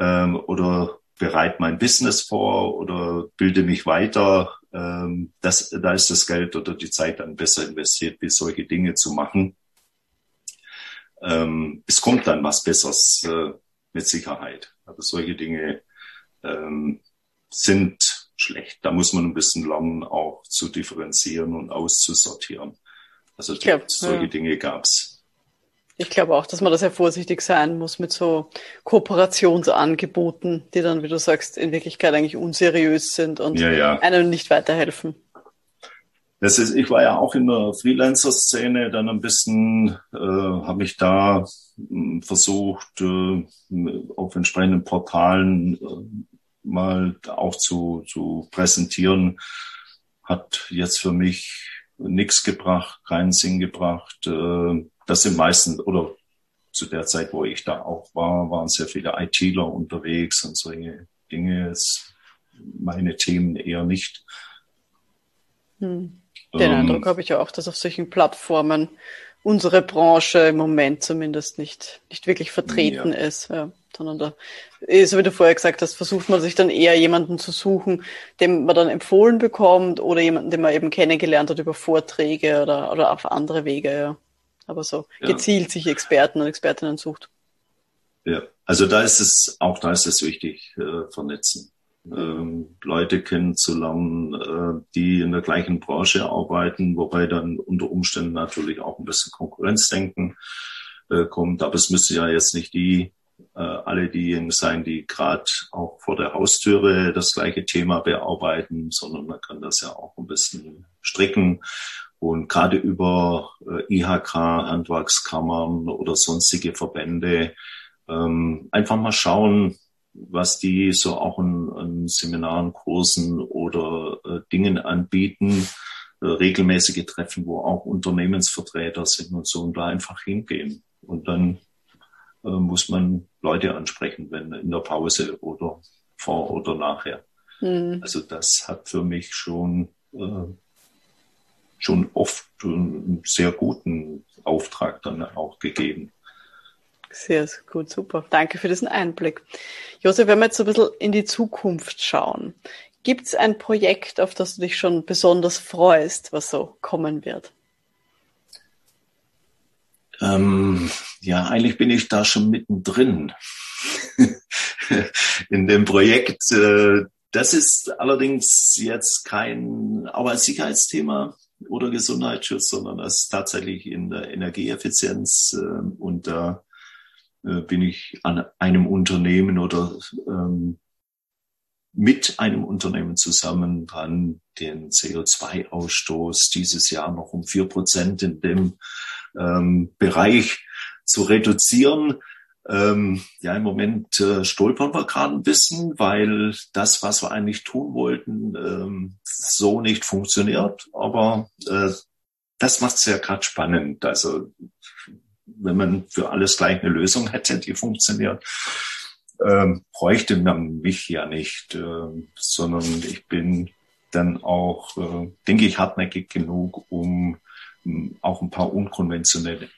ähm, oder bereite mein Business vor oder bilde mich weiter. Ähm, das, da ist das Geld oder die Zeit dann besser investiert, wie solche Dinge zu machen ähm, es kommt dann was Besseres äh, mit Sicherheit. Aber solche Dinge ähm, sind schlecht. Da muss man ein bisschen lernen, auch zu differenzieren und auszusortieren. Also glaub, solche ja. Dinge gab's. Ich glaube auch, dass man da sehr vorsichtig sein muss mit so Kooperationsangeboten, die dann, wie du sagst, in Wirklichkeit eigentlich unseriös sind und ja, ja. einem nicht weiterhelfen. Das ist, ich war ja auch in der Freelancer-Szene dann ein bisschen, äh, habe ich da mh, hm, versucht, äh, auf entsprechenden Portalen äh, mal auch zu, zu präsentieren. Hat jetzt für mich nichts gebracht, keinen Sinn gebracht. Äh, das sind meistens, oder zu der Zeit, wo ich da auch war, waren sehr viele ITler unterwegs und solche Dinge. Ist meine Themen eher nicht. Hm. Den ähm, Eindruck habe ich auch, dass auf solchen Plattformen unsere Branche im Moment zumindest nicht, nicht wirklich vertreten ja. ist. Ja, sondern da, so wie du vorher gesagt hast, versucht man sich dann eher jemanden zu suchen, dem man dann empfohlen bekommt oder jemanden, den man eben kennengelernt hat über Vorträge oder, oder auf andere Wege. Ja. Aber so ja. gezielt sich Experten und Expertinnen sucht. Ja, also da ist es, auch da ist es wichtig, äh, vernetzen ähm, Leute kennenzulernen, äh, die in der gleichen Branche arbeiten, wobei dann unter Umständen natürlich auch ein bisschen Konkurrenzdenken äh, kommt. Aber es müsste ja jetzt nicht die äh, alle diejenigen sein, die gerade auch vor der Haustüre das gleiche Thema bearbeiten, sondern man kann das ja auch ein bisschen stricken und gerade über äh, IHK, Handwerkskammern oder sonstige Verbände ähm, einfach mal schauen, was die so auch in, in Seminaren, Kursen oder äh, Dingen anbieten, äh, regelmäßige Treffen, wo auch Unternehmensvertreter sind und so und da einfach hingehen. Und dann äh, muss man Leute ansprechen, wenn in der Pause oder vor oder nachher. Mhm. Also das hat für mich schon äh, schon oft einen sehr guten Auftrag dann auch gegeben. Sehr gut, super. Danke für diesen Einblick. Josef, wenn wir jetzt so ein bisschen in die Zukunft schauen, gibt es ein Projekt, auf das du dich schon besonders freust, was so kommen wird? Ähm, ja, eigentlich bin ich da schon mittendrin in dem Projekt. Äh, das ist allerdings jetzt kein Arbeitssicherheitsthema, oder Gesundheitsschutz, sondern das ist tatsächlich in der Energieeffizienz. Äh, und da äh, bin ich an einem Unternehmen oder ähm, mit einem Unternehmen zusammen dran, den CO2-Ausstoß dieses Jahr noch um vier Prozent in dem ähm, Bereich zu reduzieren. Ähm, ja, im Moment äh, stolpern wir gerade ein bisschen, weil das, was wir eigentlich tun wollten, ähm, so nicht funktioniert. Aber äh, das macht es ja gerade spannend. Also wenn man für alles gleich eine Lösung hätte, die funktioniert, ähm, bräuchte man mich ja nicht, äh, sondern ich bin dann auch, äh, denke ich, hartnäckig genug, um um auch ein paar unkonventionelle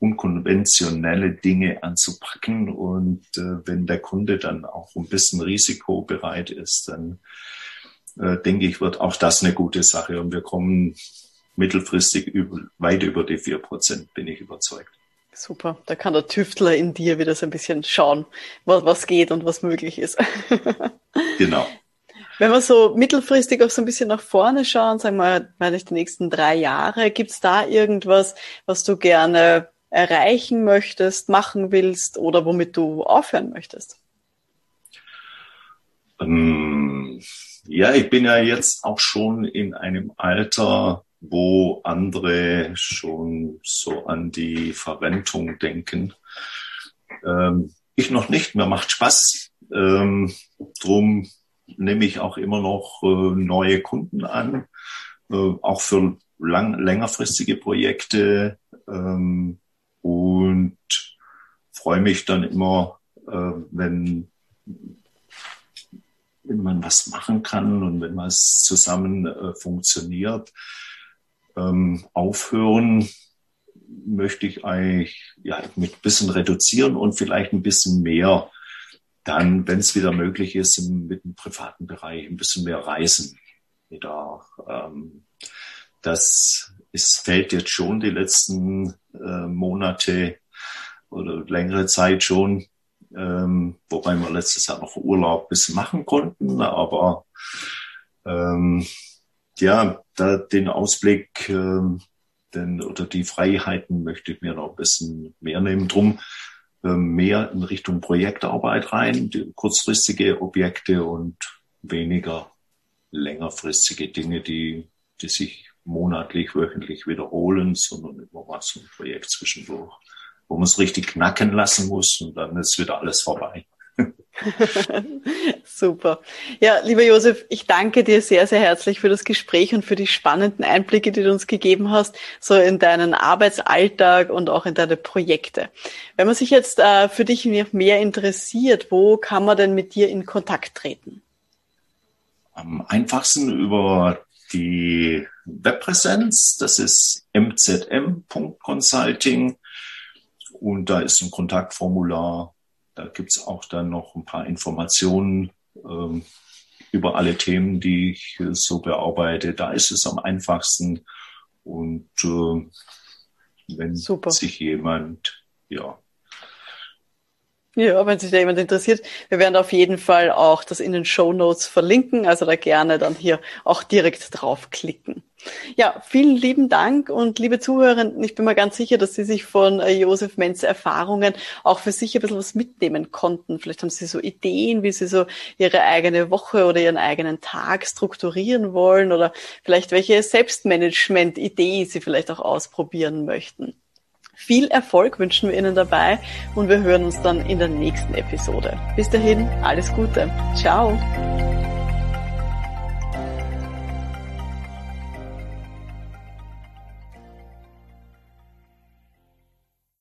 unkonventionelle Dinge anzupacken. Und äh, wenn der Kunde dann auch ein bisschen risikobereit ist, dann äh, denke ich, wird auch das eine gute Sache. Und wir kommen mittelfristig über, weit über die vier Prozent, bin ich überzeugt. Super, da kann der Tüftler in dir wieder so ein bisschen schauen, was, was geht und was möglich ist. genau. Wenn wir so mittelfristig auch so ein bisschen nach vorne schauen, sagen wir mal, die nächsten drei Jahre, gibt es da irgendwas, was du gerne erreichen möchtest, machen willst oder womit du aufhören möchtest? Ähm, ja, ich bin ja jetzt auch schon in einem Alter, wo andere schon so an die Verrentung denken. Ähm, ich noch nicht, mir macht Spaß. Ähm, drum nehme ich auch immer noch äh, neue Kunden an, äh, auch für lang, längerfristige Projekte. Ähm, und freue mich dann immer, äh, wenn, wenn man was machen kann und wenn was zusammen äh, funktioniert. Ähm, aufhören möchte ich eigentlich ja, mit ein bisschen reduzieren und vielleicht ein bisschen mehr dann, wenn es wieder möglich ist, im, mit dem privaten Bereich ein bisschen mehr reisen. Wieder, ähm, das es fällt jetzt schon die letzten äh, Monate oder längere Zeit schon, ähm, wobei wir letztes Jahr noch Urlaub bis machen konnten, aber ähm, ja, da den Ausblick ähm, denn, oder die Freiheiten möchte ich mir noch ein bisschen mehr nehmen. Drum ähm, mehr in Richtung Projektarbeit rein, kurzfristige Objekte und weniger längerfristige Dinge, die, die sich monatlich, wöchentlich wiederholen, sondern immer mal so ein Projekt zwischendurch, wo man es richtig knacken lassen muss und dann ist wieder alles vorbei. Super. Ja, lieber Josef, ich danke dir sehr, sehr herzlich für das Gespräch und für die spannenden Einblicke, die du uns gegeben hast, so in deinen Arbeitsalltag und auch in deine Projekte. Wenn man sich jetzt äh, für dich mehr interessiert, wo kann man denn mit dir in Kontakt treten? Am einfachsten über die Webpräsenz, das ist mzm.consulting und da ist ein Kontaktformular da gibt es auch dann noch ein paar Informationen ähm, über alle Themen, die ich äh, so bearbeite. Da ist es am einfachsten. Und äh, wenn Super. sich jemand, ja. Ja, wenn sich da jemand interessiert, wir werden auf jeden Fall auch das in den Show Notes verlinken, also da gerne dann hier auch direkt draufklicken. Ja, vielen lieben Dank und liebe Zuhörenden, ich bin mir ganz sicher, dass Sie sich von äh, Josef Menz Erfahrungen auch für sich ein bisschen was mitnehmen konnten. Vielleicht haben Sie so Ideen, wie Sie so Ihre eigene Woche oder Ihren eigenen Tag strukturieren wollen oder vielleicht welche Selbstmanagement-Idee Sie vielleicht auch ausprobieren möchten. Viel Erfolg wünschen wir Ihnen dabei und wir hören uns dann in der nächsten Episode. Bis dahin, alles Gute. Ciao.